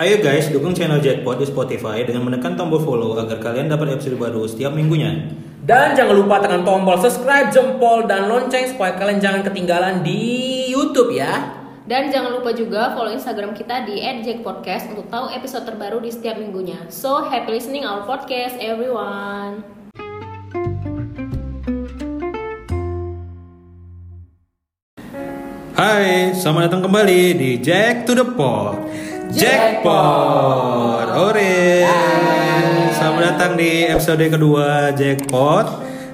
Ayo guys, dukung channel Jackpot di Spotify dengan menekan tombol follow agar kalian dapat episode baru setiap minggunya. Dan jangan lupa tekan tombol subscribe, jempol, dan lonceng supaya kalian jangan ketinggalan di YouTube ya. Dan jangan lupa juga follow Instagram kita di @jackpodcast untuk tahu episode terbaru di setiap minggunya. So, happy listening our podcast everyone. Hai, selamat datang kembali di Jack to the Pot. Jackpot, ore. Selamat datang di episode kedua Jackpot.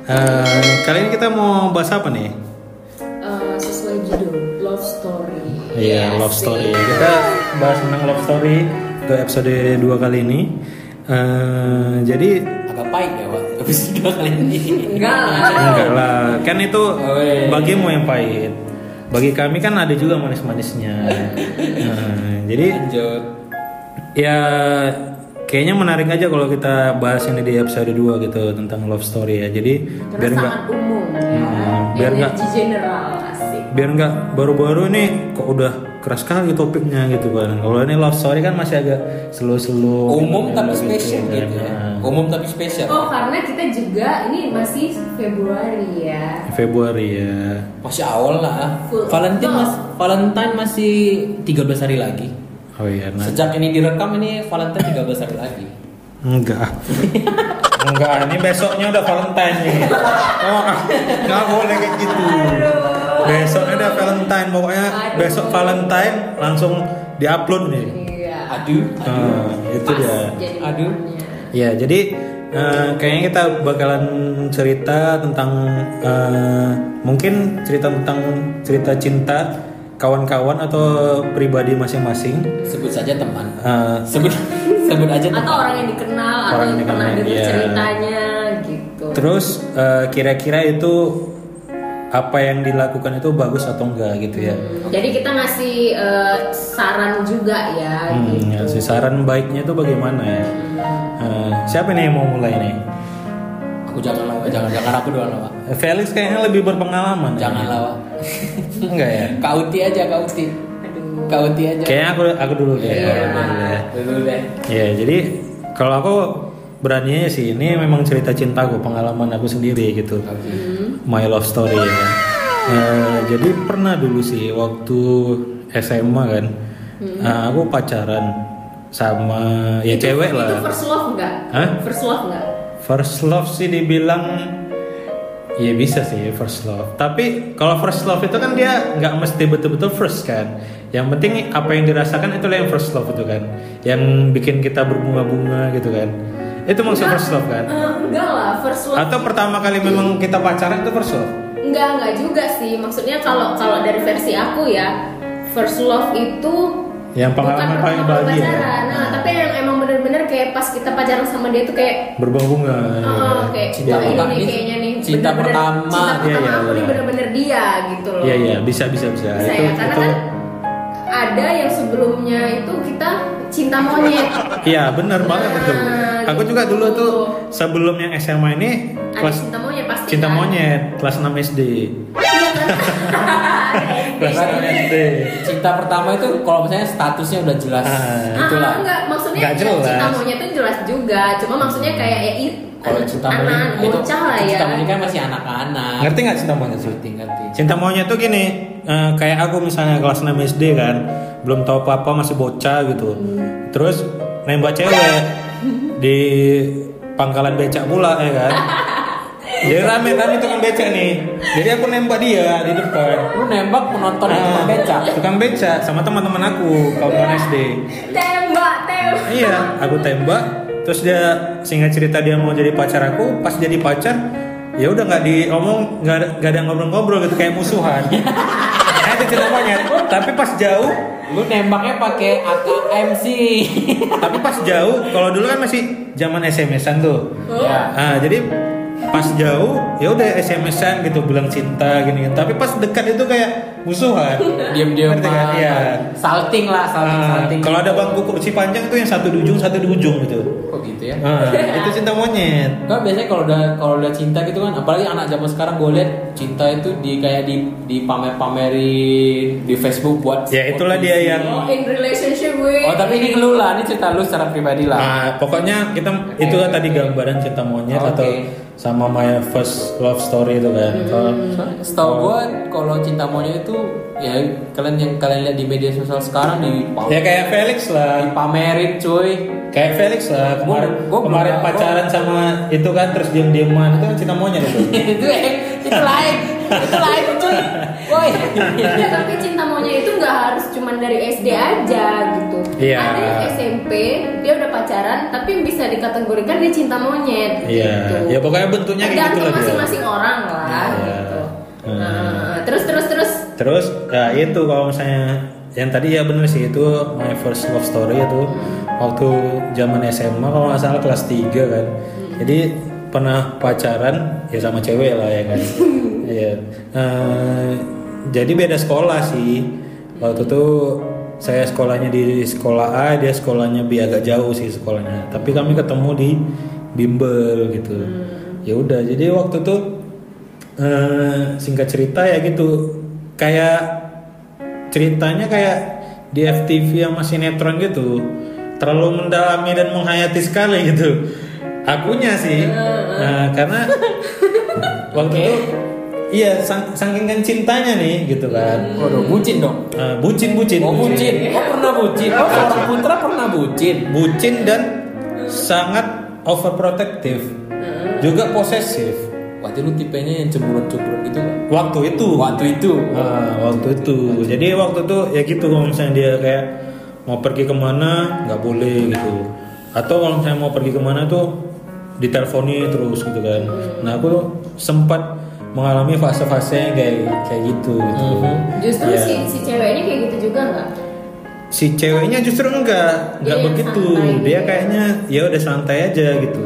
Eh, kali ini kita mau bahas apa nih? Eh, sesuai judul love story. Iya, love story. Kita bahas tentang love story untuk episode 2 kali ini. Eh, jadi Agak pahit ya, Pak. Episode dua kali ini. Enggak lah. enggak lah, kan itu Oh, iya. bagimu yang pahit. Bagi kami kan ada juga manis-manisnya. Nah, jadi Lanjut. ya kayaknya menarik aja kalau kita bahas ini di episode 2 gitu tentang love story ya. Jadi biar Karena enggak sangat umum. Hmm, biar nggak- Energi general asik. biar nggak baru-baru ini kok udah keras sekali topiknya gitu kan. Kalau ini love story kan masih agak slow-slow. Umum tapi gitu, spesial kan. gitu ya. Nah, Umum tapi spesial. Oh, karena kita juga ini masih Februari ya. Februari ya. Masih awal lah. Full Valentine mas, Valentine masih 13 hari lagi. Oh iya, nah. Sejak ini direkam ini Valentine 13 hari lagi. Enggak. Enggak, ini besoknya udah Valentine nih. Oh, nggak boleh kayak gitu. Besoknya udah Valentine, pokoknya Aduh. besok Valentine langsung diupload nih. Iya. Aduh, Nah, itu Pas dia. jadi Aduh. Ya, jadi eh, kayaknya kita bakalan cerita tentang eh, mungkin cerita tentang cerita cinta kawan-kawan atau pribadi masing-masing. sebut saja teman. Eh, Sebut sebut aja Atau teman. orang yang dikenal Orang atau yang yang pernah dikenal, dengar iya. ceritanya gitu. Terus eh, kira-kira itu apa yang dilakukan itu bagus atau enggak gitu ya? Hmm, Jadi kita ngasih eh, saran juga ya Hmm, gitu. ya, si saran baiknya itu bagaimana ya? Eh, siapa nih yang mau mulai nih? Aku jangan jangan jangan aku doang lah. Felix kayaknya lebih berpengalaman. ya? Jangan Wak. Enggak ya? Kauti aja, kauti. Aduh. Kauti aja. Kayaknya aku aku dulu deh. Iya. Aku dulu deh. Dulu deh. Ya, jadi kalau aku beraninya sih ini memang cerita cintaku, pengalaman aku sendiri gitu. Hmm. My love story ya. Eh, jadi pernah dulu sih waktu SMA kan, eh, aku pacaran sama ya Itu- cewek Itu lah. first love enggak? Hah? First love enggak? First love sih dibilang ya bisa sih first love. Tapi kalau first love itu kan dia nggak mesti betul-betul first kan. Yang penting apa yang dirasakan itu yang first love itu kan. Yang bikin kita berbunga-bunga gitu kan. Itu maksud first love kan. Eh, enggak lah, first love. Atau pertama kali memang kita pacaran itu first love. Enggak, enggak juga sih. Maksudnya kalau kalau dari versi aku ya, first love itu Yang pengalaman bukan paling bahagia. pacaran. Nah, tapi yang emang bener-bener kayak pas kita pacaran sama dia tuh kayak Berbunga-bunga. Oh, kayak Cinta wah, ini nih kayaknya nih cinta bener-bener pertama. cinta Iya, pertama iya, aku nih iya. bener-bener dia gitu loh Iya iya bisa bisa bisa. bisa itu ya karena itu kan ada yang sebelumnya itu kita cinta monyet Iya benar banget itu. Nah, Aku juga gitu. dulu tuh sebelum yang SMA ini ada kelas cinta monyet pasti cinta kan? monyet kelas 6 SD. iya kan Kelas 6 SD. Cinta pertama itu kalau misalnya statusnya udah jelas. Ah. Itulah. Ah, enggak maksudnya Nggak ya, jelas. cinta monyet itu jelas juga cuma maksudnya kayak ya it, Kalau cinta monyet anak itu lah ya cinta monyet kan masih anak-anak. Ngerti nggak cinta monyet? Sul? Ngerti ngerti. Cinta monyet tuh gini, eh, kayak aku misalnya kelas 6 SD kan, belum tahu apa-apa masih bocah gitu. Terus nembak cewek di pangkalan becak pula ya kan. Jadi rame kan itu kan becak nih. Jadi aku nembak dia di depan. Lu nembak penonton yang Ah, tukang beca. Tukang becak sama teman-teman aku kawan SD. tembak tembak Iya, aku tembak. Terus dia singkat cerita dia mau jadi pacar aku. Pas jadi pacar, ya udah nggak diomong, nggak ada, ngobrol-ngobrol gitu kayak musuhan. Kayak itu monyet. Tapi pas jauh, Lu nembaknya pakai AKM sih. tapi pas jauh, kalau dulu kan masih zaman SMS-an tuh. Ya. Ah, jadi pas jauh ya udah SMS-an gitu bilang cinta gini. Tapi pas dekat itu kayak musuhan. Diam-diam kan? Iya. Salting lah, salting, Ah, salting. kalau ada bangku kursi panjang itu yang satu di ujung, satu di ujung gitu. kok gitu ya? Ah, itu cinta monyet. Enggak biasanya kalau udah kalau udah cinta gitu kan, apalagi anak zaman sekarang gue lihat cinta itu di kayak di di pamer-pamerin di Facebook buat Ya, itulah dia yang- Oh, in relationship with Oh tapi ini lu lah, ini cerita lu secara pribadi lah. Nah, pokoknya kita itu kan tadi gambaran cinta monyet Oke. atau sama my first love story itu kan. Kalau Setahu gue kalau cinta monyet itu ya kalian yang kalian lihat di media sosial sekarang di ya kayak Felix lah. dipamerin cuy. Kayak Felix lah kemarin Gua- gua kemarin belum- pacaran sama itu kan terus diam-diaman itu kan cinta monyet itu. itu eh, itu lain, itu lain cuy. Woi. Ya, tapi cinta monyet itu nggak harus cuman dari SD aja gitu. Iya. Ada yang SMP dia udah pacaran tapi bisa dikategorikan dia cinta monyet. Iya. gitu. Ya pokoknya bentuknya kayak gitu lah masing-masing orang lah Iya. gitu. Hmm. Nah, terus terus terus. Terus ya itu kalau misalnya yang tadi ya bener sih itu my first love story itu waktu zaman SMA kalau nggak salah kelas 3 kan. Jadi pernah pacaran ya sama cewek lah ya kan. Iya. Eh, jadi beda sekolah sih. Waktu itu saya sekolahnya di sekolah A, dia sekolahnya B agak jauh sih sekolahnya. Tapi kami ketemu di bimbel gitu. Ya udah, jadi waktu itu eh, singkat cerita ya gitu kayak ceritanya kayak di FTV yang masih netron gitu. Terlalu mendalami dan menghayati sekali gitu. Akunya sih. Nah, karena waktu itu iya sang- saking kan cintanya nih gitu kan. Waduh, bucin dong. Eh, bucin bucin Oh bucin, oh pernah bucin. Oh seorang putra pernah bucin. bucin dan sangat overprotective. Juga posesif Berarti lu tipenya yang cemburuan-cemburuan gitu kan? waktu itu Waktu itu. Ah, waktu itu jadi waktu itu ya gitu kalau misalnya dia kayak mau pergi ke mana nggak boleh gitu atau kalau misalnya mau pergi ke mana tuh diteleponi terus gitu kan nah aku sempat mengalami fase-fase kayak kayak gitu gitu Justru Ya. si si ceweknya kayak gitu juga nggak? si ceweknya justru enggak enggak Dia begitu santai dia gitu. kayaknya ya udah santai aja gitu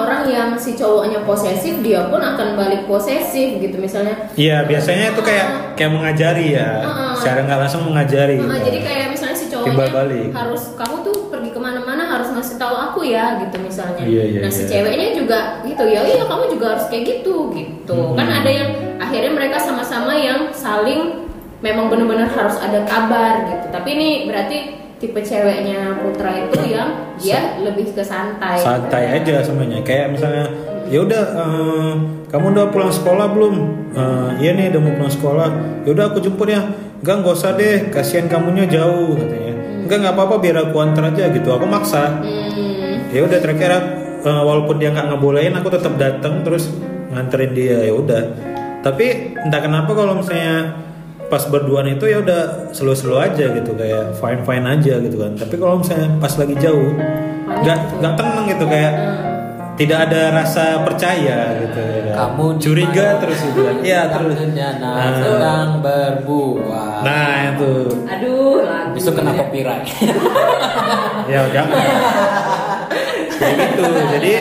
orang yang si cowoknya posesif dia pun akan balik posesif gitu misalnya. Iya biasanya itu kayak kayak mengajari ya Ah. secara nggak langsung mengajari Nah, gitu. jadi kayak misalnya si Timbal cowoknya balik. harus kamu tuh pergi ke mana-mana harus ngasih tahu aku ya gitu misalnya. Iya, iya, nah si iya. ceweknya juga gitu ya iya kamu juga harus kayak gitu gitu. Hmm. Kan ada yang akhirnya mereka sama-sama yang saling memang benar-benar harus ada kabar gitu. Tapi ini berarti tipe ceweknya Putra itu yang dia lebih ke santai. santai aja semuanya kayak misalnya ya udah eh, kamu udah pulang sekolah belum? Eh, iya nih udah mau pulang sekolah. Ya udah aku jemput ya. Enggak nggak usah deh. Kasihan kamunya jauh katanya. Enggak nggak apa-apa biar aku antar aja gitu. Aku maksa. Hmm, ya udah terakhir eh, walaupun dia nggak ngebolehin aku tetap datang terus nganterin dia. Ya udah. Tapi entah kenapa kalau misalnya pas berduaan itu ya udah slow-slow aja gitu kayak fine fine aja gitu kan tapi kalau misalnya pas lagi jauh nggak nggak tenang gitu kayak tidak ada rasa percaya gitu ya kan. Kamu curiga terus gitu kan iya terus Nah. sedang berbuah. nah itu aduh lagu. Besok kena copyright. ya jangan kayak gitu jadi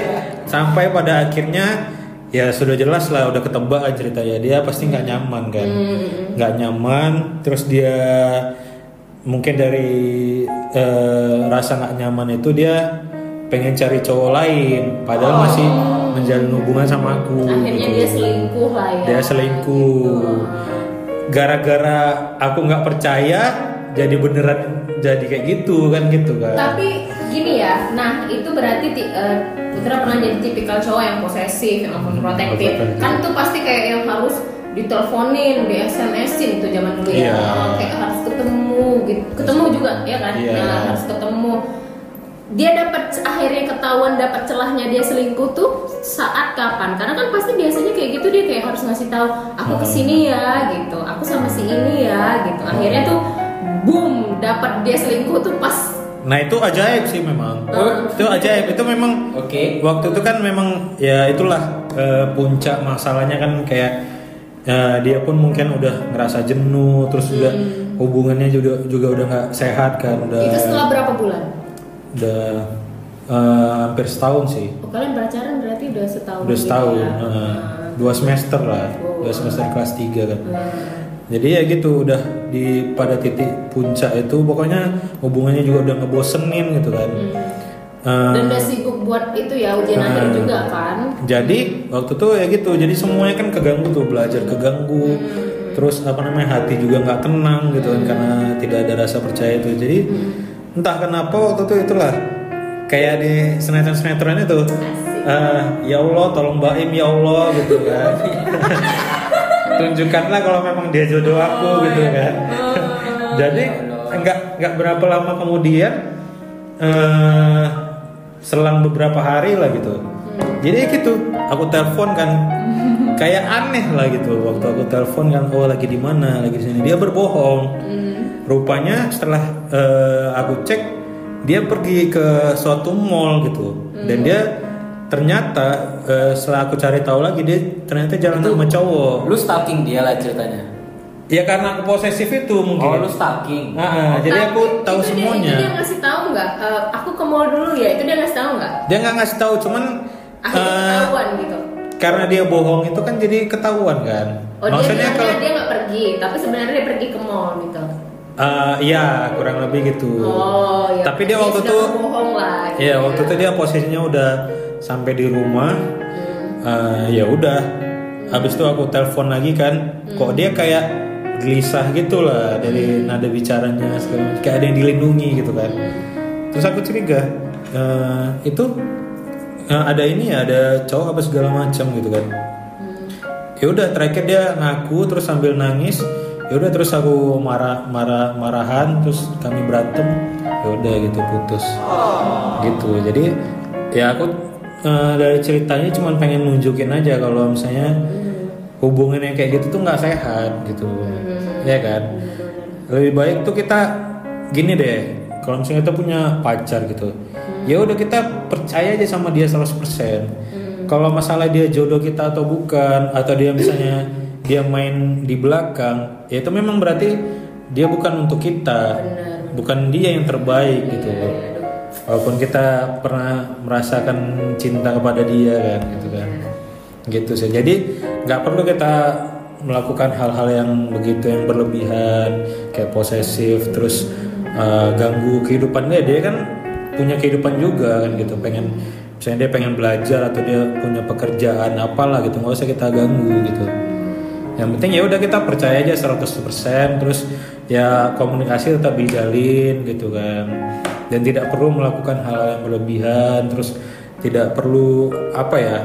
sampai pada akhirnya ya sudah jelas lah udah ketebak kan ceritanya. Dia pasti nggak nyaman kan? Nggak nyaman terus dia mungkin dari eh, rasa nggak nyaman itu dia pengen cari cowok lain. Padahal masih menjalin hubungan sama aku akhirnya gitu. dia selingkuh lah ya. Dia selingkuh. Gara-gara aku nggak percaya jadi beneran jadi kayak gitu kan gitu kan. Tapi gini ya nah itu berarti ti- eh, Putra pernah jadi tipikal cowok yang posesif yang overprotective overprotective. kan tuh pasti kayak yang harus diteleponin di SMS-in tuh zaman dulu ya. Iya. Oh, kayak harus ketemu gitu. Ketemu juga ya kan? Iya. Nah, harus ketemu. Dia dapat akhirnya ketahuan dapat celahnya dia selingkuh tuh saat kapan? Karena kan pasti biasanya kayak gitu dia kayak harus ngasih tahu aku Hmm. ke sini ya gitu. Aku sama si ini ya gitu. Akhirnya tuh boom dapat dia selingkuh tuh pas Nah itu ajaib sih memang. Itu ajaib. Itu memang Oke. waktu itu kan memang ya itulah eh, puncak masalahnya kan kayak eh, dia pun mungkin udah ngerasa jenuh, terus juga hubungannya juga juga udah nggak sehat kan, udah itu setelah berapa bulan udah eh, hampir setahun sih. oh, kalian pacaran berarti udah setahun Udah gitu setahun, ya? heeh. Nah, dua semester lah dua semester kelas 3 kan jadi ya gitu udah di pada titik puncak itu pokoknya hubungannya juga udah ngebosenin gitu kan. Eh, Dan udah sibuk buat itu ya ujian akhir Hmm. juga kan. jadi waktu itu ya gitu jadi semuanya kan keganggu tuh belajar keganggu. Terus apa namanya hati juga nggak tenang gitu kan karena tidak ada rasa percaya itu jadi entah kenapa waktu itu itulah kayak di sinetron sinetron itu eh, ya Allah tolong Baim ya Allah gitu kan tunjukkanlah kalau memang dia jodoh aku gitu kan. Jadi nggak nggak berapa lama kemudian eh selang beberapa hari lah gitu. Jadi gitu aku telepon kan kayak aneh lah gitu. Waktu aku telepon kan oh lagi di mana lagi di sini. Dia berbohong. Rupanya setelah eh, aku cek dia pergi ke suatu mall gitu. Dan dia ternyata eh, setelah aku cari tahu lagi dia ternyata jalan sama cowok Lu stalking dia lah ceritanya. ya karena aku posesif itu mungkin Oh, lu stalking. Ah, ah, jadi aku tahu itu dia- semuanya itu dia ngasih tahu nggak? Eh, aku ke mall dulu ya. Itu dia ngasih tahu nggak? dia nggak ngasih tahu cuman Akhirnya eh, ketahuan gitu. karena dia bohong itu kan jadi ketahuan kan Oh dia maksudnya bilangnya kalau dia nggak pergi, tapi sebenarnya dia pergi ke mall gitu. Eh, iya kurang lebih gitu Oh ya. tapi dia waktu itu bohong lah. gitu Iya ya. waktu itu dia posisinya udah sampai di rumah Hmm. Eh, ya udah habis itu aku telepon lagi kan Hmm. kok dia kayak gelisah gitu lah dari nada bicaranya segala kayak ada yang dilindungi gitu kan terus aku curiga eh, itu eh, ada ini ya ada cowok apa segala macam gitu kan ya udah terakhir dia ngaku terus sambil nangis ya udah terus aku marah marah marahan terus kami berantem ya udah gitu putus gitu jadi ya aku eh, dari ceritanya cuma pengen nunjukin aja kalau misalnya hubungan yang kayak gitu tuh nggak sehat gitu. Ya kan? Lebih baik tuh kita gini deh kalau misalnya kita punya pacar gitu ya udah kita percaya aja sama dia 100% kalau masalah dia jodoh kita atau bukan atau dia misalnya dia main di belakang ya itu memang berarti dia bukan untuk kita bukan dia yang terbaik gitu walaupun kita pernah merasakan cinta kepada dia kan gitu kan. Gitu sih. Jadi nggak perlu kita melakukan hal-hal yang begitu yang berlebihan kayak posesif terus uh, ganggu kehidupan dia. Dia kan punya kehidupan juga kan gitu. Pengen misalnya dia pengen belajar atau dia punya pekerjaan apalah gitu nggak usah kita ganggu gitu. Yang penting ya udah kita percaya aja 100% terus ya komunikasi tetap dijalin gitu kan dan tidak perlu melakukan hal yang berlebihan terus tidak perlu apa ya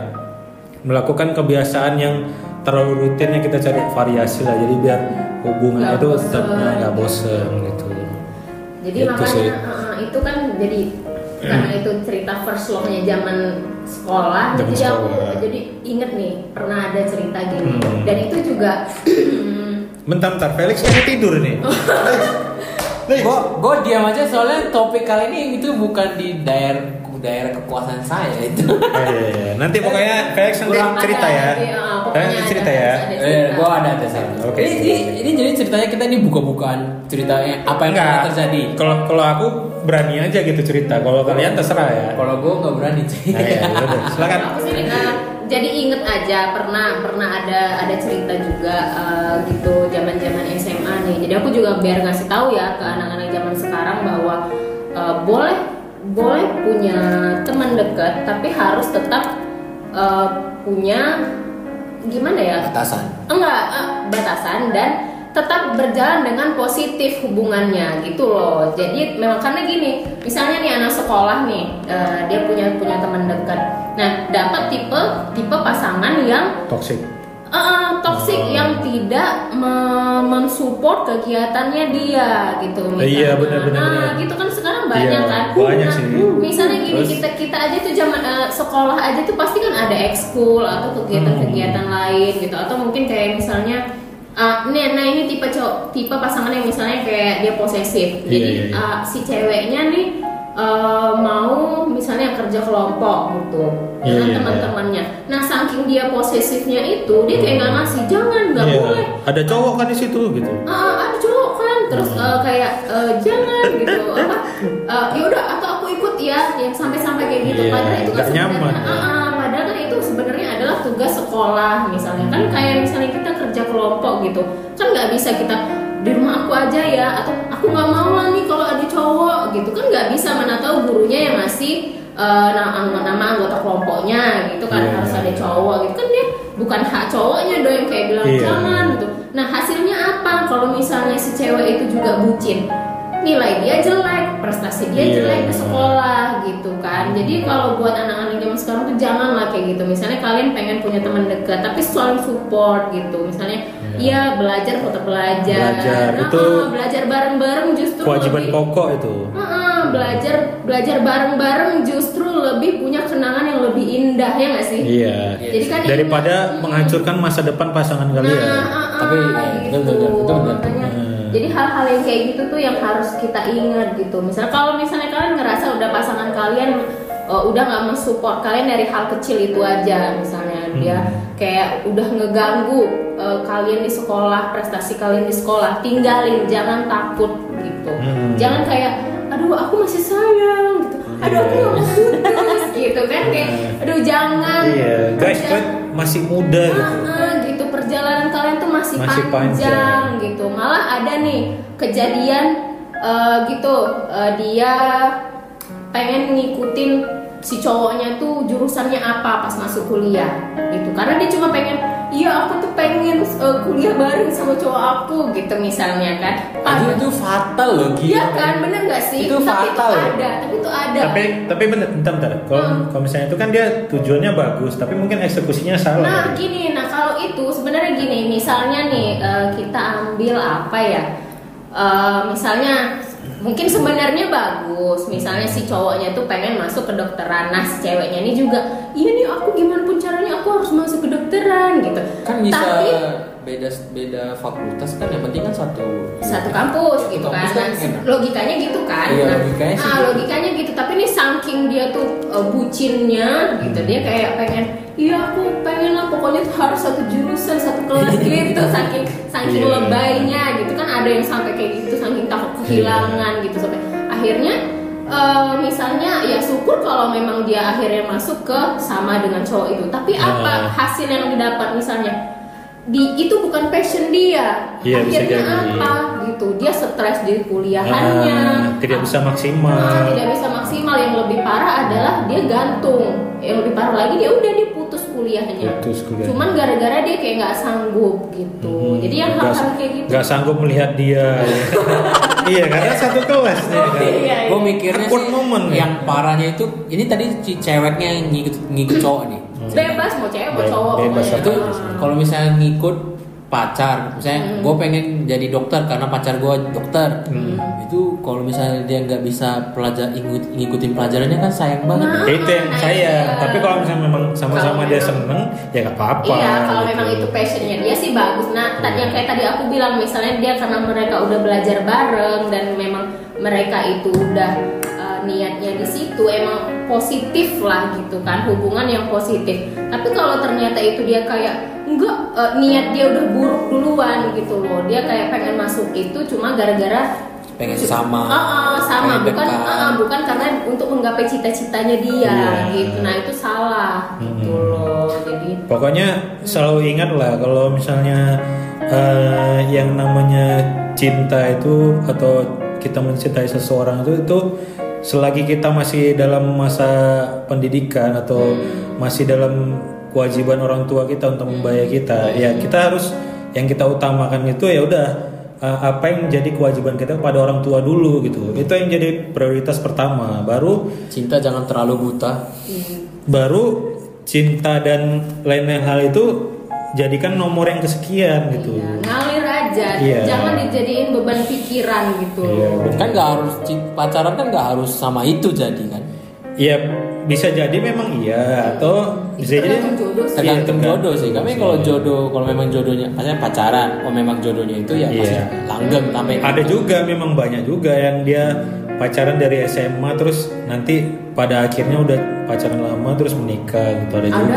melakukan kebiasaan yang terlalu rutin yang kita cari variasi lah jadi biar hubungan itu tetap nah, nggak bosen gitu Jadi Itu makanya sih. uh, itu kan jadi karena itu cerita first love-nya zaman sekolah, Zaman jadi aku sekolah. jadi inget nih pernah ada cerita gini Hmm. dan itu juga bentar bentar Felix kamu tidur Nih. Gue gue diam aja soalnya topik kali ini itu bukan di daerah daerah kekuasaan saya itu. Eh, iya, iya. nanti pokoknya Felix nanti Kurang cerita ya nanti, uh, Felix ada cerita ya Eh, gue ada ada saya. Oke. Ini, ini, ini jadi ceritanya kita ini buka-bukaan ceritanya apa yang pernah terjadi. Kalau kalau aku berani aja gitu cerita. Kalau kalian terserah ya. Kalau gue nggak berani sih. Nah, ya, silakan. Aku sih uh, jadi inget aja pernah pernah ada ada cerita juga uh, gitu zaman nih. Jadi aku juga biar ngasih tahu ya ke anak-anak zaman sekarang bahwa uh, boleh boleh punya teman dekat tapi harus tetap uh, punya gimana ya Batasan. enggak eh, batasan dan tetap berjalan dengan positif hubungannya gitu loh jadi memang karena gini misalnya nih anak sekolah nih eh, dia punya punya teman dekat nah dapat tipe tipe pasangan yang Toxic. Eh, toxic Oh. yang tidak me- mensupport kegiatannya dia gitu misalnya. Iya, benar, benar, nah benar. gitu kan sekarang banyak Iya, kan banyak Nah, sih. misalnya gini Terus? kita kita aja tuh zaman eh, sekolah aja tuh pasti kan ada ekskul atau kegiatan-kegiatan Hmm. lain gitu atau mungkin kayak misalnya ah, nih nah ini tipe cowok tipe pasangan yang misalnya kayak dia posesif Iya, jadi iya, iya. ah, si ceweknya nih eh, mau misalnya kerja kelompok gitu dengan iya, iya. teman-temannya nah saking dia posesifnya itu dia kayak nggak ngasih jangan nggak Iya. boleh Ada cowok kan di situ gitu. ah ada cowok kan terus Hmm. eh, kayak eh, jangan gitu apa eh, ya udah atau aku ikut ya yang sampai-sampai kayak gitu Iya, padahal itu kan sebenarnya ya. ah, ah, padahal kan itu sebenarnya adalah tugas sekolah misalnya kan kayak misalnya kita kerja kelompok gitu kan nggak bisa kita di rumah aku aja ya atau aku nggak mau lah nih kalau ada cowok gitu. Kan nggak bisa mana tahu gurunya yang ngasih eh, nama, nama anggota kelompoknya gitu kan Iya. harus ada cowok gitu. Kan dia bukan hak cowoknya dong yang kayak bilang Iya. jangan gitu. Nah hasilnya apa? Kalau misalnya si cewek itu juga bucin nilai dia jelek prestasi dia Iya. jelek di sekolah gitu kan. Jadi kalau buat anak-anak zaman sekarang tuh janganlah kayak gitu. Misalnya kalian pengen punya teman dekat tapi saling support gitu. Misalnya iya. belajar tetap belajar. Belajar, Nah, itu ah, belajar bareng-bareng justru kewajiban lebih- pokok itu. Ah, belajar belajar bareng-bareng justru lebih punya kenangan yang lebih indah ya nggak sih? Iya. Jadi kan daripada indah. menghancurkan masa depan pasangan kalian. Nah, ah, ah, Tapi, ya, gitu. betul, betul, betul, betul. Makanya, Hmm. Jadi hal-hal yang kayak gitu tuh yang harus kita ingat gitu. Misalnya kalau misalnya kalian ngerasa udah pasangan kalian uh, udah nggak mensupport kalian dari hal kecil itu aja, misalnya dia kayak udah ngeganggu uh, kalian di sekolah, prestasi kalian di sekolah, tinggalin, jangan takut gitu. Hmm. Jangan kayak, aduh aku masih sayang gitu. Aduh aku nggak mau putus gitu kan kayak, aduh jangan. iya guys kan masih muda gitu Ah, gitu perjalanan kalian tuh masih, Masih panjang, panjang. gitu. Malah ada nih kejadian eh, gitu. Eh, dia pengen ngikutin si cowoknya tuh jurusannya apa pas masuk kuliah gitu. Karena dia cuma pengen iya aku tuh pengen eh, kuliah bareng sama cowok aku gitu misalnya kan. Aduh, itu fatal loh gila. Iya kan? Bener gak sih? Itu tapi fatal. itu ada tapi itu ada. Tapi tapi bener bentar bentar. Kalau Hmm. kalau misalnya itu kan dia tujuannya bagus tapi mungkin eksekusinya salah. Nah gini, nah kalau itu sebenarnya gini, misalnya nih eh, kita ambil apa ya? Eh, misalnya mungkin sebenarnya bagus, misalnya si cowoknya tuh pengen masuk ke dokteran, nah si ceweknya ini juga, iya nih aku gimana pun caranya aku harus masuk ke dokteran gitu. Kan bisa Tapi beda beda fakultas kan yang penting kan satu satu kampus Satu gitu kan, kampus Nah, enak. logikanya gitu kan. Iya, Nah, logikanya sih ah, gitu. logikanya gitu, tapi nih saking dia tuh eh, bucinnya gitu, dia kayak pengen, iya aku pengen lah pokoknya tuh harus satu jurusan, satu kelas gitu, saking saking Iya. lebaynya gitu kan ada yang sampai kayak gitu, saking takut kehilangan gitu sampai akhirnya eh, misalnya ya syukur kalau memang dia akhirnya masuk ke sama dengan cowok itu, tapi Ah. apa hasil yang didapat misalnya? Di itu bukan passion dia Iya, bisa akhirnya jadi. apa gitu dia stres di kuliahannya Ah, tidak bisa maksimal. Ah, tidak bisa maksimal yang lebih parah adalah dia gantung yang lebih parah lagi dia udah dia putus kuliahnya Putus kuliahnya. cuman gara-gara dia kayak nggak sanggup gitu Hmm, jadi yang hal-hal kayak gitu nggak sanggup melihat dia iya karena satu kelas nih kan. Iya, iya. Gue mikirnya Awkward sih moment yang parahnya itu ini tadi si ceweknya yang ngikut ngikut cowok nih. Bebas mau cewek mau Be- cowok bebas. Itu kalau misalnya ngikut pacar, misalnya Hmm. gue pengen jadi dokter karena pacar gue dokter. Hmm. Itu kalau misalnya dia nggak bisa pelajar ngikut- ngikutin pelajarannya kan sayang banget. Nah. itu yang Nah, saya iya. tapi kalau misalnya memang sama-sama dia memang- seneng ya nggak apa-apa Iya, kalau gitu. memang itu passionnya dia sih bagus. Nah, tadi yang kayak tadi aku bilang, misalnya dia karena mereka udah belajar bareng dan memang mereka itu udah niatnya di situ emang positif lah gitu kan, hubungan yang positif. Tapi kalau ternyata itu dia kayak enggak uh, niat dia udah buruk duluan gitu loh, dia kayak pengen masuk itu cuma gara-gara Pengen sama. Ah, ah, sama pengen bukan dekat. ah, bukan karena untuk menggapai cita-citanya dia Iya. gitu. Nah, itu salah gitu Hmm. loh. Jadi Pokoknya selalu ingat lah kalau misalnya eh, yang namanya cinta itu atau kita mencintai seseorang itu itu selagi kita masih dalam masa pendidikan atau masih dalam kewajiban orang tua kita untuk membayar kita, ya kita harus yang kita utamakan itu ya udah eh, apa yang menjadi kewajiban kita kepada orang tua dulu gitu. Itu yang jadi prioritas pertama. Baru Cinta jangan terlalu buta. baru cinta dan lain-lain hal itu jadikan nomor yang kesekian gitu. Iya, aja, Iya. jangan dijadiin beban pikiran gitu. Iya, benar. Kan nggak harus pacaran kan nggak harus sama itu jadi kan. Iya bisa jadi memang iya atau bisa jadi Tergantung jodoh sih. Iya, jodoh sih kami kalau jodoh kalau memang jodohnya maksudnya pacaran kalau memang jodohnya itu ya pasti Iya. langgeng sampai ada juga memang banyak juga yang dia pacaran dari SMA terus nanti pada akhirnya udah pacaran lama terus menikah gitu ada, Ada juga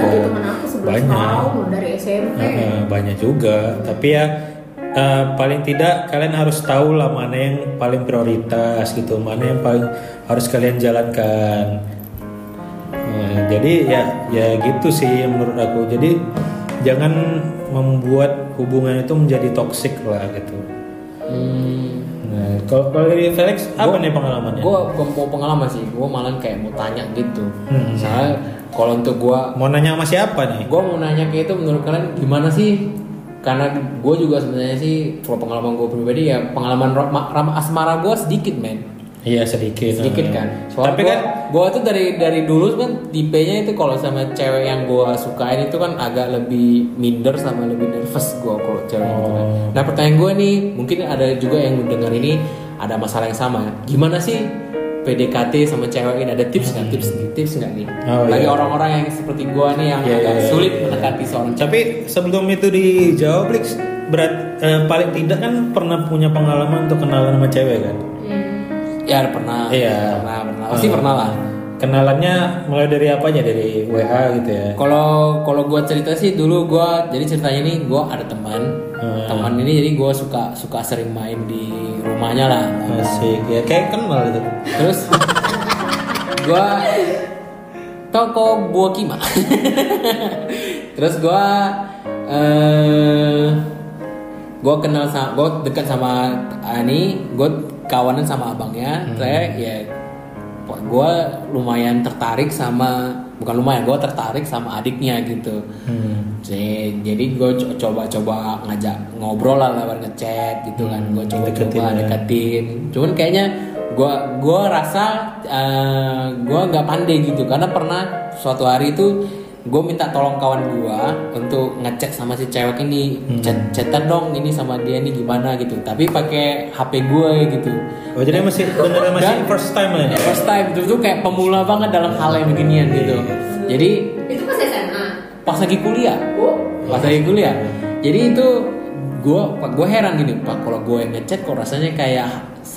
aku 11 banyak tahun dari SMP. Heeh, banyak juga tapi ya eh, paling tidak kalian harus tahu lah mana yang paling prioritas gitu mana yang paling harus kalian jalankan Nah, jadi ya ya gitu sih menurut aku. Jadi jangan membuat hubungan itu menjadi toksik lah gitu. Hmm, Nah, kalau kalau dari Felix apa nih pengalamannya? gue mau pengalaman sih, gue malah kayak mau tanya gitu. Hmm. Soalnya kalau untuk gue Mau nanya sama siapa nih? gue mau nanya kayak itu menurut kalian gimana sih karena gue juga sebenarnya sih kalau pengalaman gue pribadi ya pengalaman ram, asmara gue sedikit men Iya sedikit. sedikit Nah. kan soalnya Tapi gua, kan gue tuh dari dari dulu kan tipenya itu kalau sama cewek yang gue sukain itu kan agak lebih minder sama lebih nervous gue kalau cewek gitu kan Oh. nah pertanyaan gue nih mungkin ada juga yang mendengar ini ada masalah yang sama gimana sih PDKT sama cewek ini ada tips nggak tips tips nggak nih Oh, lagi iya. orang-orang yang seperti gue nih yang Iya, agak iya, iya. sulit mendekati seorang cewek Tapi sebelum itu dijawab, Lix, berat eh, paling tidak kan pernah punya pengalaman untuk kenalan sama cewek kan? Hmm. Ya pernah. Iya. Pernah, pernah. Pasti Hmm. pernah lah. Kenalannya mulai dari apa aja? Dari WA gitu ya? Kalau kalau gua cerita sih dulu gua jadi ceritanya nih gua ada teman. Hmm. Teman ini jadi gua suka suka sering main di rumahnya lah. Asik ya, kayak kenal gitu. Terus gua toko buah kima. Terus gua eh gua kenal sama gua dekat sama Ani, gua kawanan sama abangnya. Saya ya gue lumayan tertarik sama bukan lumayan gue tertarik sama adiknya gitu Hmm. Jadi- jadi gue coba-coba ngajak ngobrol lah lewat ngechat gitu kan. Gue Deketin coba-coba ya. deketin. Cuman kayaknya gue gua rasa eh, gue nggak pandai gitu. Karena pernah suatu hari itu gue minta tolong kawan gue untuk ngechat sama si cewek ini. Hmm. chat chatan dong ini sama dia nih gimana gitu. Tapi pakai HP gue gitu. Oh jadi masih beneran masih Dan- first time ya? first time. Itu tuh kayak pemula banget dalam hal yang beginian gitu. Jadi Itu pas lagi kuliah Oh. pas lagi kuliah jadi itu gue gue heran gini pak kalau gue yang ngechat kok rasanya kayak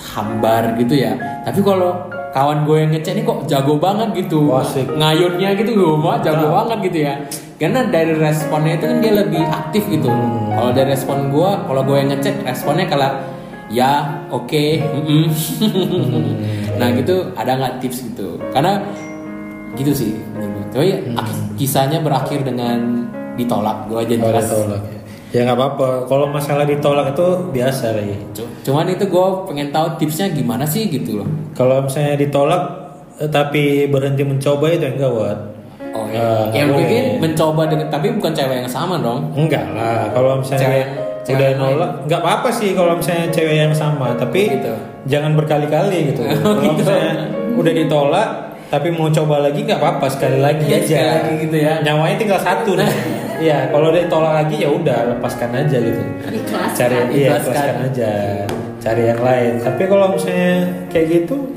hambar gitu ya tapi kalau kawan gue yang ngechat ini kok jago banget gitu Wah, asik. ngayunnya gitu gue mah jago Nah. banget gitu ya karena dari responnya itu kan dia lebih aktif gitu Hmm. kalau dari respon gue kalau gue yang ngechat responnya kalau ya oke mm-mm." nah gitu ada nggak tips gitu karena gitu sih menurut gue. Tapi ak- kisahnya berakhir dengan ditolak gue aja Oh, ditolak ya. Ya nggak apa-apa. Kalau masalah ditolak itu biasa lah ya. Cu- Cuman itu gue pengen tahu tipsnya gimana sih gitu loh. Kalau misalnya ditolak eh, tapi berhenti mencoba itu enggak buat. Oh Ya, iya. yang boleh. mungkin mencoba dengan tapi bukan cewek yang sama dong. Enggak lah. Kalau misalnya Cewek- cewek udah yang nolak, nggak apa-apa sih kalau misalnya cewek yang sama. Tapi Gitu. jangan berkali-kali gitu. Oh, kalau gitu. misalnya udah ditolak tapi mau coba lagi nggak apa-apa sekali lagi Iya, aja. sekali lagi gitu ya. Nyawanya tinggal satu nih. Iya, kalau dia tolak lagi ya udah lepaskan aja gitu. Ikhlaskan. Cari iya, Ikhlaskan. aja. Cari yang lain. Tapi kalau misalnya kayak gitu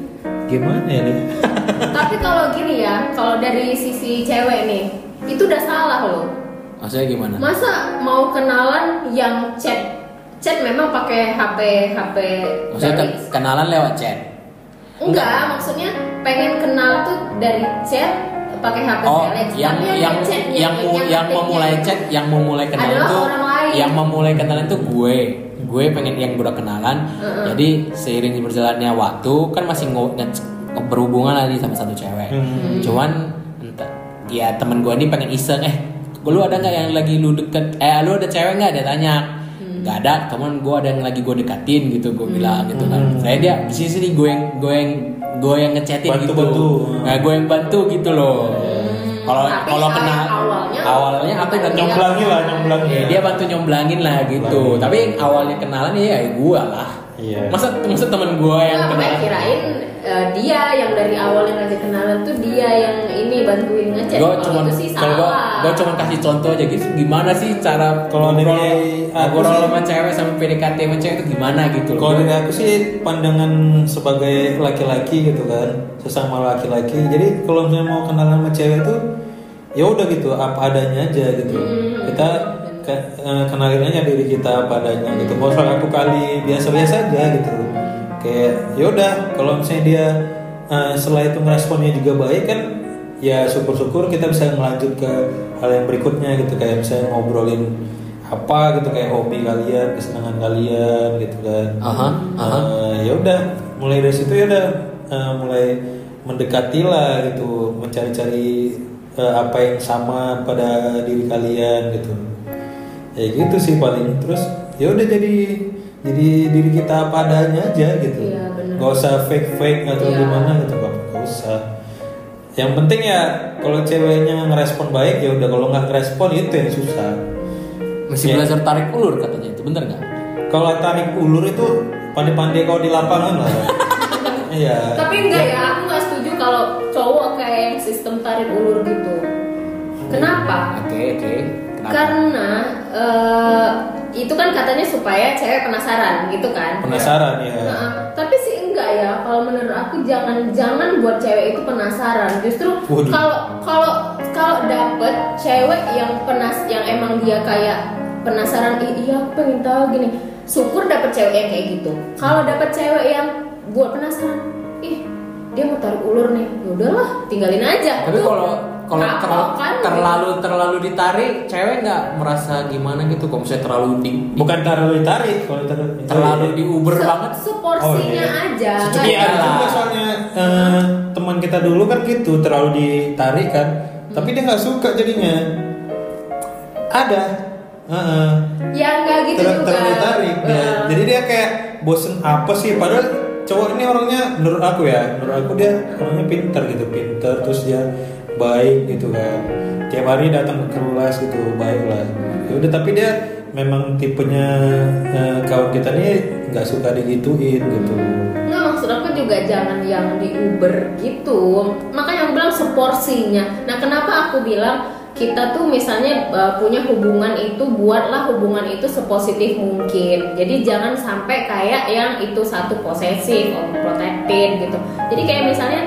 gimana ya nih? Tapi kalau gini ya, kalau dari sisi cewek nih, itu udah salah loh. Maksudnya gimana? Masa mau kenalan yang chat chat memang pakai HP HP Maksudnya dari ke- kenalan lewat chat. Enggak maksudnya pengen kenal tuh dari chat pakai HP Oh, Telex yang tapi yang chatnya, yang mu- yang ngetiknya memulai itu chat, yang memulai kenalan adalah tuh orang lain. yang memulai kenalan tuh gue. Gue pengen yang udah kenalan. Heeh. Jadi seiring berjalannya waktu kan masih ngo- nge- berhubungan lagi sama satu cewek. Hmm. Cuman entah ya temen gue ini pengen iseng eh lu ada nggak yang lagi lu deket eh lu ada cewek nggak dia tanya. Nggak ada temen gue ada yang lagi gue dekatin gitu gue bilang gitu kan Hmm. saya dia di sini sini gue yang gue yang gue yang ngechatin gitu Bantu-bantu. nah gue yang bantu gitu loh kalau Tapi, kalau eh, kenal awalnya awalnya aku udah Nyomblangin lah, nyomblangin. Ya, dia bantu nyomblangin lah gitu Nyomblangin. tapi awalnya kenalan ya, ya gue lah Iya. masa masa temen gue yang gue kenalan kirain eh, dia yang dari awal yang ngajak kenalan tuh dia yang ini bantuin ngechat. gue cuma kalau gue cuma kasih contoh aja gitu gimana sih cara Kalau ngobrol dari ngobrol sih- sama cewek sama PDKT sama cewek itu gimana gitu loh Kalau dari aku sih pandangan sebagai laki-laki gitu kan, sesama laki-laki. Jadi kalau misalnya mau kenalan sama cewek tuh ya udah gitu apa adanya aja gitu. Kita ke- eh, kenalin aja diri kita apa adanya gitu. Mau satu kali biasa-biasa aja gitu. Kayak ya udah kalau misalnya dia eh, setelah itu responnya juga baik kan ya syukur-syukur kita bisa melanjut ke hal yang berikutnya gitu kayak misalnya ngobrolin apa gitu kayak hobi kalian, kesenangan kalian gitu kan. Aha, aha. Eh, ya udah mulai dari situ ya udah eh, mulai mendekati lah gitu mencari-cari eh, apa yang sama pada diri kalian gitu ya gitu sih paling terus ya udah jadi jadi diri kita apa adanya aja gitu Iya, bener. nggak usah fake fake atau Iya. gimana gitu nggak nggak usah yang penting ya kalau ceweknya ngerespon baik ya udah kalau nggak ngerespon itu yang susah Masih Iya. belajar tarik ulur katanya itu bener nggak? kalau tarik ulur itu pandai-pandai kau di lapangan lah iya Tapi enggak ya, aku nggak setuju kalau cowok kayak yang sistem tarik ulur gitu. Kenapa? Oke oke. Kenapa? Karena eh, itu kan katanya supaya cewek penasaran gitu kan. penasaran ya Nah, tapi sih enggak ya. Kalau menurut aku jangan jangan buat cewek itu penasaran. Justru kalau kalau kalau dapet cewek yang penas yang emang dia kayak penasaran, "Ih, iya aku pengen tahu gini. Syukur dapet cewek yang kayak gitu. Kalau dapet cewek yang buat penasaran, ih dia mau tarik ulur nih, ya udahlah tinggalin aja. Tapi Tuh, kalau kalau kapok terlalu, kan? terlalu terlalu ditarik, cewek nggak merasa gimana gitu? Kalau misalnya terlalu di, di- bukan terlalu ditarik kalau ter- terlalu diuber Se- banget. Seporsinya Oh, iya. aja. Nggak Iya ada juga soalnya eh, teman kita dulu kan gitu terlalu ditarik kan, tapi dia nggak suka jadinya. Ada, Heeh. Ya enggak gitu Ter- juga. terlalu ditarik dia. Heeh. Jadi dia kayak bosen apa sih? Padahal cowok ini orangnya menurut aku ya, menurut aku dia orangnya pintar gitu, pintar terus dia baik gitu kan. Tiap hari datang ke kelas gitu, baik lah. Ya udah tapi dia memang tipenya eh, kawan kita nih nggak suka digituin gitu. Nggak maksud aku juga jangan yang di Uber gitu. Makanya aku bilang seporsinya. Nah kenapa aku bilang kita tuh misalnya uh, punya hubungan itu buatlah hubungan itu sepositif mungkin. Jadi jangan sampai kayak yang itu satu posesif, overprotected gitu. Jadi kayak misalnya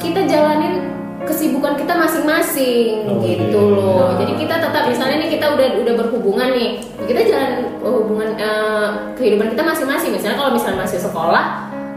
kita jalanin kesibukan kita masing-masing Oh, gitu iya. loh. Jadi kita tetap misalnya nih kita udah udah berhubungan nih, kita jalan hubungan eh, kehidupan kita masing-masing. Misalnya kalau misalnya masih sekolah,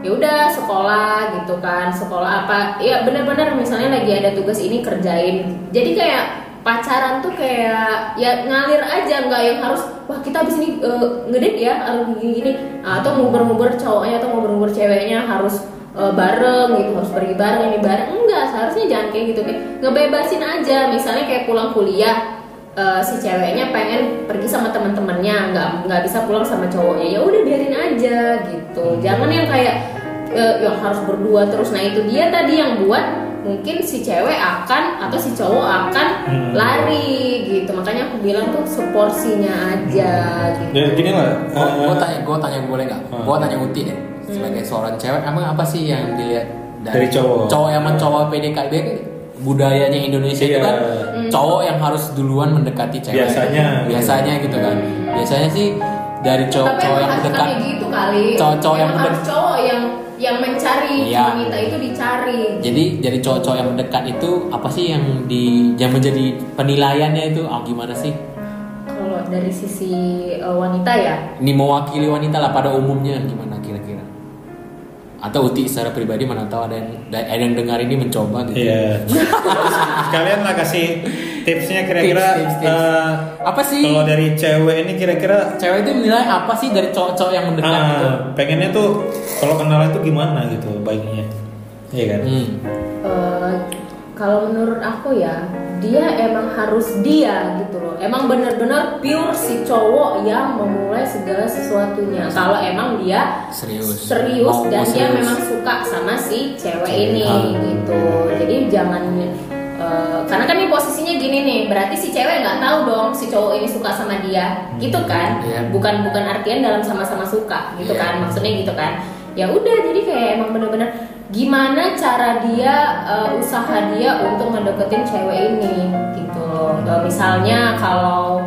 ya udah sekolah gitu kan, sekolah apa? Ya benar-benar misalnya lagi ada tugas ini kerjain. Jadi kayak pacaran tuh kayak ya ngalir aja nggak yang harus wah kita abis ini eh, ngedate ya harus gini-gini atau nguber-nguber cowoknya atau nguber-nguber ceweknya harus eh, bareng gitu harus pergi bareng ini bareng seharusnya jangan kayak gitu kayak ngebebasin aja misalnya kayak pulang kuliah eh, si ceweknya pengen pergi sama teman-temannya nggak nggak bisa pulang sama cowoknya ya udah biarin aja gitu jangan yang kayak eh, yang harus berdua terus nah itu dia tadi yang buat mungkin si cewek akan atau si cowok akan Hmm. lari gitu makanya aku bilang tuh seporsinya aja gitu Ya gini lah. Gue eh, tanya, gue tanya boleh nggak? Hmm. Gue tanya Uti deh. Sebagai seorang cewek, emang apa sih yang dilihat Dari cowok. Cowok yang mencoba PDKT budayanya Indonesia itu Iya. kan cowok yang harus duluan mendekati cewek. Biasanya. Biasanya gitu kan. Biasanya sih dari cowok-cowok yang mendekat. gitu kali Cowok-cowok yang mendekat. cowok yang yang mencari Iya. wanita itu dicari Jadi dari cowok-cowok yang mendekat itu apa sih yang di yang menjadi penilaiannya itu? Ah gimana sih? kalau dari sisi uh, wanita ya Ini mewakili wanita lah pada umumnya gimana? Atau Uti secara pribadi mana tahu ada yang ada yang dengar ini mencoba gitu. Iya. Sekalian lah kasih tipsnya kira-kira Tips, tips, tips. eh, Apa sih? kalau dari cewek ini kira-kira Cewek itu menilai apa sih dari cowok-cowok yang mendekat ah, gitu? pengennya tuh kalau kenalan tuh gimana gitu baiknya. Iya kan? Hmm. Uh, kalau menurut aku ya dia emang harus dia gitu loh emang bener-bener pure si cowok yang memulai segala sesuatunya kalau emang dia Serius. serius dan mau dia serius. memang suka sama si cewek Cewek. ini Ah. gitu jadi jangan uh, karena kan ini posisinya gini nih berarti si cewek nggak tahu dong si cowok ini suka sama dia gitu kan Iya. bukan bukan artian dalam sama-sama suka gitu Iya. kan maksudnya gitu kan ya udah jadi kayak emang bener-bener gimana cara dia uh, usaha dia untuk ngedeketin cewek ini gitu loh. Uh, misalnya kalau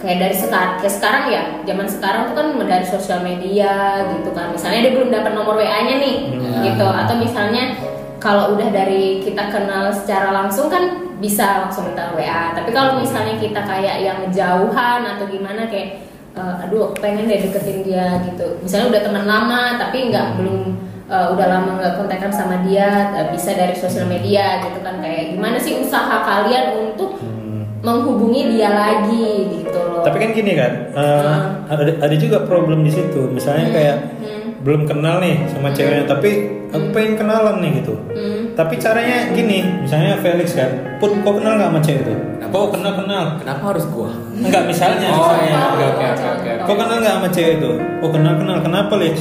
kayak dari sekarang kayak sekarang ya zaman sekarang tuh kan dari sosial media gitu kan. Misalnya dia belum dapat nomor wa nya nih Hmm. gitu. Atau misalnya kalau udah dari kita kenal secara langsung kan bisa langsung minta wa tapi kalau misalnya kita kayak yang jauhan atau gimana kayak eh, aduh pengen deh deketin dia gitu. Misalnya udah teman lama tapi nggak belum eh, udah lama nggak kontekan sama dia eh, bisa dari sosial media gitu kan. Kayak gimana sih usaha kalian untuk Hmm. menghubungi dia lagi gitu loh. Tapi kan gini kan, eh, Hmm. ada, ada juga problem di situ. Misalnya Hmm, kayak hmm. belum kenal nih sama ceweknya tapi aku pengen kenalan nih gitu. Hmm. tapi caranya gini misalnya Felix kan put kok kenal nggak sama cewek itu? Kok kenal kenal. Kenapa harus gua? enggak misalnya Oh, misalnya. iya, oke, oke, oke, oke. kok kenal nggak sama cewek itu? Oh kenal kenal. Kenapa Lex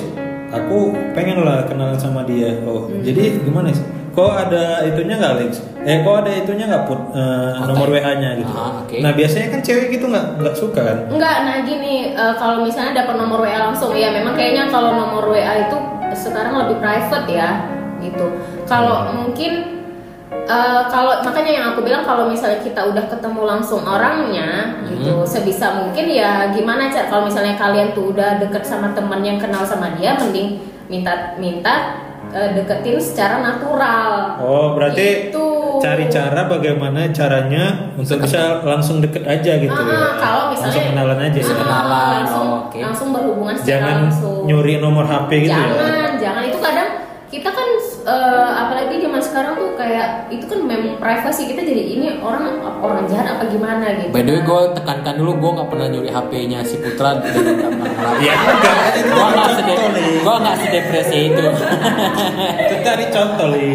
aku pengen lah kenalan sama dia oh Hmm. jadi gimana sih kok ada itunya nggak Lex eh kok ada itunya nggak put Kontak. nomor WA nya gitu Ah, oke. nah biasanya kan cewek gitu nggak nggak suka kan Enggak, nah gini, eh, kalau misalnya dapat nomor WA langsung, ya memang kayaknya kalau nomor WA itu sekarang lebih private ya, gitu. Kalau mungkin, eh, kalau makanya yang aku bilang kalau misalnya kita udah ketemu langsung orangnya, gitu, sebisa mungkin ya gimana cara kalau misalnya kalian tuh udah deket sama temen yang kenal sama dia, mending minta minta eh, deketin secara natural. Oh, berarti Gitu. cari cara bagaimana caranya untuk bisa langsung deket aja gitu Ah, ya. kalau misalnya langsung kenalan aja ya. Ah, Kenalan, langsung, oh, oke. langsung berhubungan secara Jangan langsung. nyuri nomor HP gitu ya. jangan, jangan itu kadang kita kan eh, apalagi zaman sekarang tuh kayak itu kan memang privasi kita jadi ini orang orang jahat apa gimana gitu. By the way, gue tekankan dulu, gue nggak pernah nyuri HP-nya si Putra dan Ya enggak, itu gue nggak sedep, gue nggak sedepresi itu. itu tadi contoh li.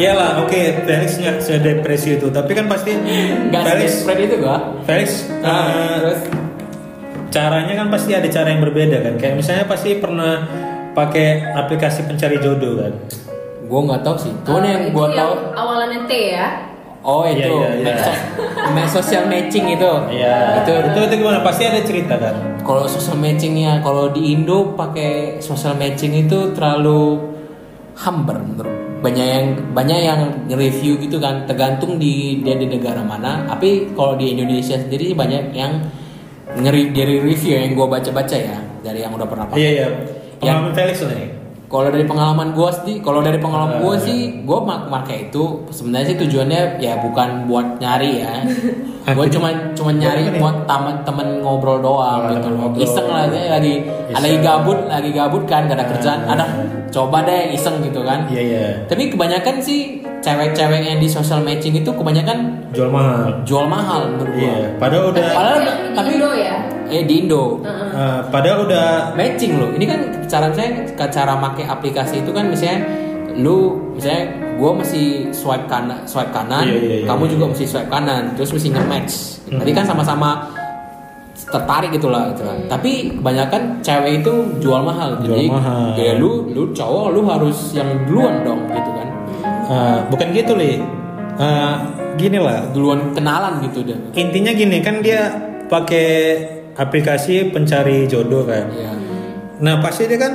Iyalah, oke Felix nggak sedepresi itu, tapi kan pasti Nggak Felix sedepresi itu gue. Felix terus caranya kan pasti ada cara yang berbeda kan. Kayak misalnya pasti pernah pakai aplikasi pencari jodoh kan. Gue nggak tahu sih. Cuman Eh, yang gue tahu, awalannya T ya. oh itu Iya, iya, iya. medsos, med- social matching itu. Iya. Itu itu itu gimana? Pasti ada cerita kan. kalau social matchingnya kalau di Indo pakai social matching itu terlalu hambar menurut banyak yang banyak yang review gitu kan tergantung di dia di negara mana tapi kalau di Indonesia sendiri banyak yang ngeri dari review yang gue baca baca ya dari yang udah pernah pakai Iya iya. Pengalaman Felix nih. Kalau dari pengalaman gue sih, kalau dari pengalaman gue Ah, sih, gue mak pakai itu sebenarnya sih tujuannya ya bukan buat nyari ya. gue cuma cuma nyari Buat taman temen ngobrol doang Oh, gitu ngobrol. Iseng lah ya, lagi lagi Iseng. gabut, lagi gabut kan gak ada Ah. kerjaan. Ada coba deh iseng gitu kan. Iya iya. Tapi kebanyakan sih cewek-cewek yang di social matching itu kebanyakan Jual mahal. jual mahal menurut gue. Iya. Padahal udah. Padahal Tapi ya. Eh di Indo eh, padahal udah. matching loh. Ini kan cara saya cara make aplikasi itu kan misalnya lu misalnya gue mesti swipe kanan swipe kanan, Iya, iya, iya, kamu iya. juga mesti swipe kanan, terus mesti nge-match. Tadi kan sama-sama tertarik gitu lah gitu kan. Tapi kebanyakan cewek itu jual mahal. Jual Jadi mahal. ya lu lu cowok lu harus yang duluan dong gitu kan. eh, bukan gitu li. Eh, gini lah. Duluan kenalan gitu deh. Intinya gini kan dia pakai aplikasi pencari jodoh kan. Iya. Nah pasti dia kan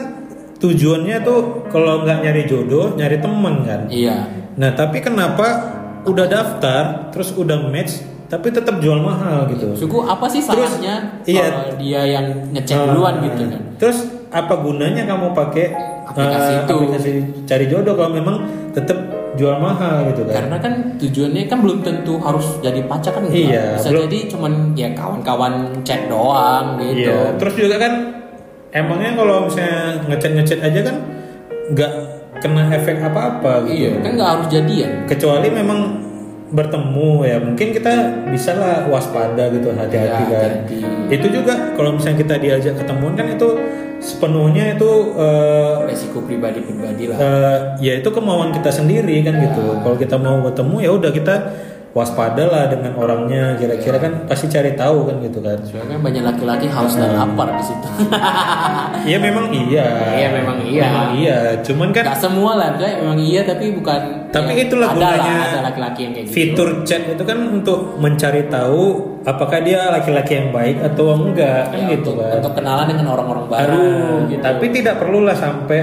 tujuannya tuh kalau nggak nyari jodoh nyari teman kan. Iya. Nah tapi kenapa udah daftar terus udah match tapi tetap jual mahal gitu. Suku apa sih Terus, salahnya iya. kalau dia yang ngecek duluan Ah, gitu kan? Terus apa gunanya kamu pakai Aplikasi eh, itu. aplikasi cari jodoh kalau memang tetap jual mahal gitu kan? Karena kan tujuannya kan belum tentu harus jadi pacar kan enggak. Iya, Bisa belum- jadi cuman ya kawan-kawan chat doang gitu. Iya. Terus juga kan emangnya kalau misalnya ngechat ngechat aja kan nggak kena efek apa-apa gitu. Iya, kan nggak harus jadian. Kecuali memang bertemu ya mungkin kita bisa lah waspada gitu hati-hati Iya, kan. hati-hati. Itu juga kalau misalnya kita diajak ketemuan kan itu sepenuhnya itu eh, Resiko pribadi-pribadi lah. Eh, ya itu kemauan kita sendiri kan gitu. Kalau kita mau ketemu ya udah kita waspada lah dengan orangnya. Kira-kira kan pasti cari tahu kan gitu kan. Soalnya kan banyak laki-laki haus dan lapar di situ. Iya memang iya. Iya, memang iya. Memang iya. Cuman kan Gak semua lah, misalnya memang iya tapi bukan. Tapi ya, itulah gunanya ada laki-laki yang kayak gitu. fitur chat itu kan untuk mencari tahu apakah dia laki-laki yang baik atau enggak kan Ya, gitu untuk, kan. untuk kenalan dengan orang-orang baru. Aduh, gitu. tapi tidak perlulah sampai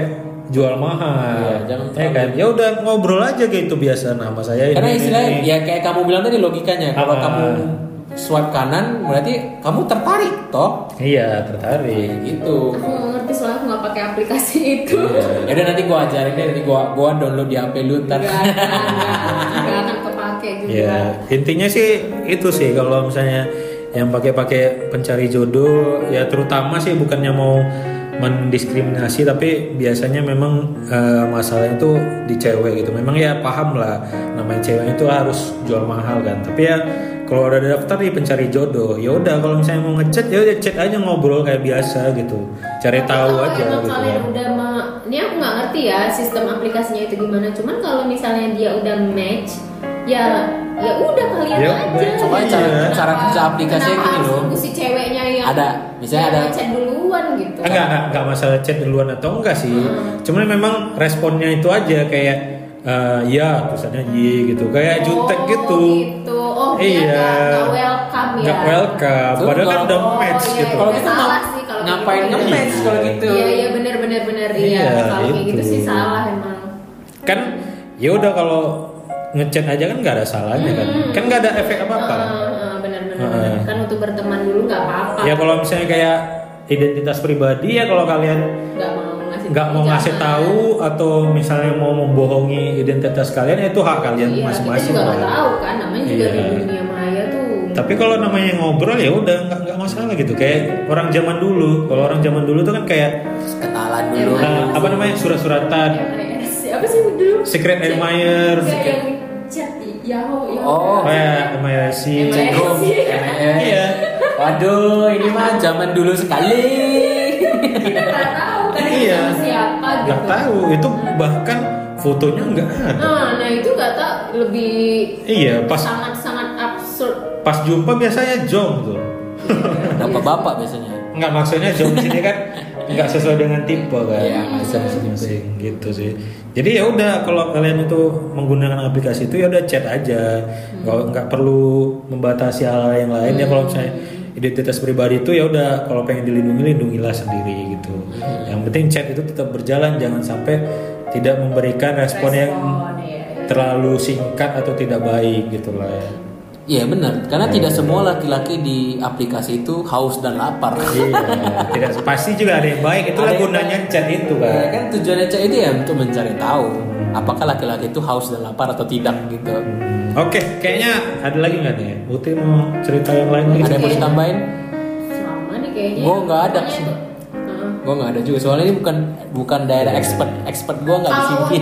jual mahal. Iya, jangan ya kan. Ya udah ngobrol aja gitu biasa nama saya ini. Karena istilahnya ini. ya kayak kamu bilang tadi logikanya kalau Ah. kamu swipe kanan berarti kamu tertarik toh Iya, tertarik. Kayak gitu. Aku nggak ngerti soalnya aku nggak pakai aplikasi itu. Ya udah nanti gua ajarin deh nanti gua gua download di HP lu ntar. Gak akan kepake juga. Ya, intinya sih itu sih kalau misalnya yang pakai-pakai pencari jodoh ya terutama sih bukannya mau mendiskriminasi tapi biasanya memang eh, masalahnya itu di cewek gitu. Memang ya paham lah namanya cewek itu harus jual mahal kan. Tapi ya kalau udah daftar di pencari jodoh ya udah kalau misalnya mau ngechat ya udah chat aja ngobrol kayak biasa gitu cari Tapi tahu kalau aja gitu kalian kan. udah ma- ini aku nggak ngerti ya sistem aplikasinya itu gimana cuman kalau misalnya dia udah match ya ya udah kalian Ya aja Coba gitu. cara- cara kerja aplikasinya gini loh. si ceweknya yang Ada, misalnya ada- ngechat duluan gitu Ah, enggak, enggak, enggak masalah chat duluan atau enggak sih. Hmm. Cuman memang responnya itu aja kayak eh, ya tulisannya y gitu, kayak jutek Oh, gitu. gitu. Oh, dia Iya. nggak- nggak welcome ya. Nggak welcome, Tuh, padahal kan kalau- udah Oh, match iya, gitu. iya. Kalau gitu salah sih kalau ngapain gitu. nge-match kalau gitu? Iya, iya benar benar benar iya. Iya, kalau kayak gitu itu. sih salah emang. Kan ya udah kalau ngechat aja kan nggak ada salahnya kan. Hmm. Kan nggak ada efek apa-apa. Heeh, heeh, benar benar. Heeh. benar. Kan untuk berteman dulu nggak apa-apa. Ya kalau misalnya kayak identitas pribadi ya kalau kalian nggak mau ngasih nggak mau ngasih tahu atau misalnya mau membohongi identitas kalian ya itu hak kalian Iya, kita masing-masing. juga lah. nggak tahu kan namanya juga Iya. di dunia maya tuh. Tapi kalau namanya ngobrol ya udah nggak nggak masalah gitu. Kayak orang zaman dulu. Kalau orang zaman dulu tuh kan kayak kenalan dulu Emang. eh, apa namanya surat-suratan, MIRC, apa sih dulu? secret admirer, secret yang chat di Yahoo, Yahoo. Oh. kayak MIRC. MIRC. Cekrum, Iya. Waduh, ini mah zaman dulu sekali. Kita nggak tahu kan itu Iya. siapa gitu. Nggak tahu itu bahkan fotonya nggak ada. Nah, nah itu nggak tahu lebih Iya pas sangat sangat absurd. pas jumpa biasanya jong tuh. Bapak-bapak biasanya. Nggak maksudnya jong di sini kan nggak sesuai dengan tipe kan. Iya, masing-masing gitu sih. Jadi ya udah kalau kalian itu menggunakan aplikasi itu ya udah chat aja. Nggak nggak perlu membatasi hal yang lain ya kalau misalnya identitas pribadi itu ya udah kalau pengen dilindungi lindungilah sendiri gitu. Yang penting chat itu tetap berjalan jangan sampai tidak memberikan respon yang Respon, ya, ya. terlalu singkat atau tidak baik gitu lah ya. Iya benar, karena tidak semua laki-laki di aplikasi itu haus dan lapar. iya, tidak pasti juga ada yang baik. Itulah Ada yang gunanya chat itu Ya, kan. kan tujuannya chat itu ya untuk mencari tahu apakah laki-laki itu haus dan lapar atau tidak gitu. Oke, kayaknya ada lagi nggak nih? Uti mau cerita yang lain lagi? Ada yang mau ditambahin? Selama nih kayaknya. Gua nggak ada sih. Gue nggak ada juga soalnya ini bukan bukan daerah expert expert gue nggak di sini.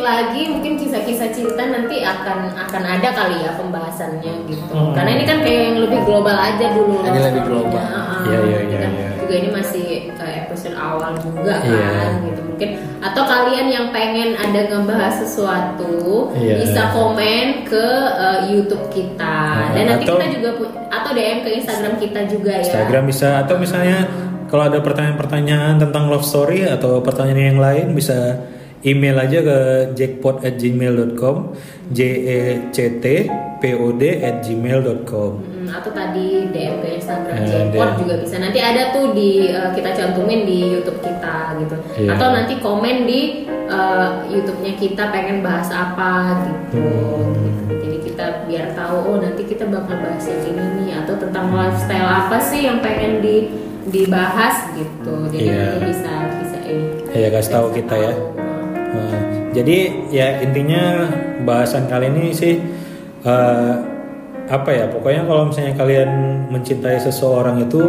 Lagi, mungkin kisah-kisah cinta nanti akan akan ada kali ya pembahasannya gitu. Hmm. Karena ini kan kayak yang lebih global aja dulu. Ini lebih global. Iya, iya, iya, kan iya. Juga ini masih kayak episode awal juga Iya. kan gitu mungkin. Atau kalian yang pengen ada ngebahas sesuatu Iya. bisa komen ke uh, YouTube kita. Nah, Dan nanti atau- kita juga atau DM ke Instagram kita juga ya. Instagram bisa atau misalnya kalau ada pertanyaan-pertanyaan tentang love story atau pertanyaan yang lain bisa email aja ke jackpot@gmail.com j e c t p o d at gmail.com Mm, atau tadi DM ke Instagram Eh, Jackpot DM. juga bisa. Nanti ada tuh di uh, kita cantumin di YouTube kita gitu. Iya. Atau nanti komen di uh, YouTube-nya kita pengen bahas apa gitu. Hmm. Gitu. Jadi kita biar tahu oh nanti kita bakal bahas yang ini nih atau tentang lifestyle apa sih yang pengen di dibahas gitu. Jadi nanti bisa bisa ini. Ya, kasih tahu kita ya. Nah, jadi ya intinya bahasan kali ini sih eh, apa ya pokoknya kalau misalnya kalian mencintai seseorang itu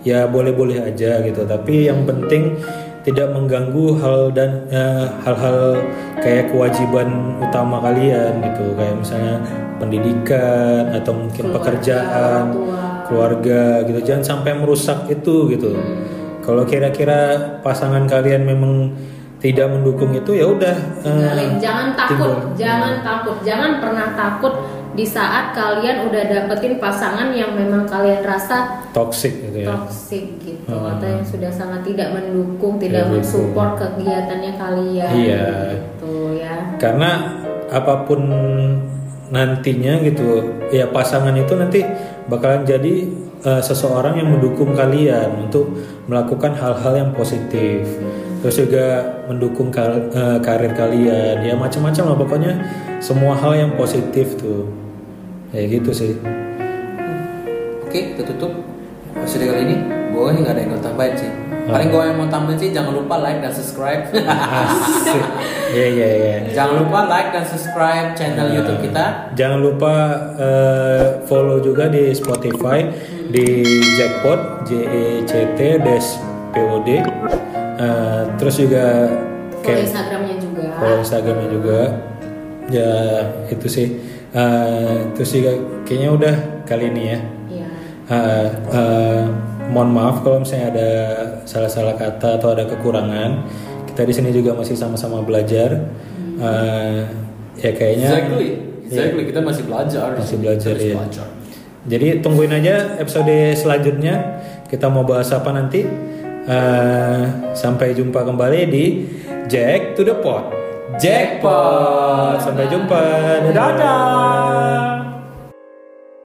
ya boleh-boleh aja gitu. Tapi yang penting tidak mengganggu hal dan eh, hal-hal kayak kewajiban utama kalian gitu. Kayak misalnya pendidikan atau mungkin Keluarga, pekerjaan tua. keluarga gitu. Jangan sampai merusak itu gitu. Kalau kira-kira pasangan kalian memang tidak mendukung itu ya udah eh, jangan takut, timbul. jangan takut, jangan pernah takut di saat kalian udah dapetin pasangan yang memang kalian rasa toxic gitu ya toxic gitu Hmm. atau yang sudah sangat tidak mendukung, tidak mendukung. mensupport kegiatannya kalian. Iya. Gitu ya. karena apa pun nantinya gitu ya pasangan itu nanti bakalan jadi eh, seseorang yang mendukung kalian untuk melakukan hal-hal yang positif terus juga mendukung kar- eh, karir kalian ya macam-macam lah pokoknya semua hal yang positif tuh kayak gitu sih Oke, kita tutup episode kali ini. Gue nggak ada yang mau tambahin sih. Paling gue yang mau tambahin sih jangan lupa like dan subscribe. Iya iya iya. jangan lupa like dan subscribe channel YouTube kita. Jangan lupa eh, follow juga di Spotify di Jackpot J E C T dash P Eh, terus juga Follow kayak Instagramnya juga. follow Instagramnya juga. Ya itu sih. Eh, terus juga kayaknya udah kali ini ya. Iya. Eh, eh, mohon maaf kalau misalnya ada salah-salah kata atau ada kekurangan. Kita di sini juga masih sama-sama belajar. Eh, ya kayaknya. Exactly, exactly. Kita masih belajar. di Masih sini. belajar, iya. belajar. Jadi tungguin aja episode selanjutnya. Kita mau bahas apa nanti? Eh, sampai jumpa kembali di Jack to the Pot. Jackpot. Sampai jumpa. Dadah.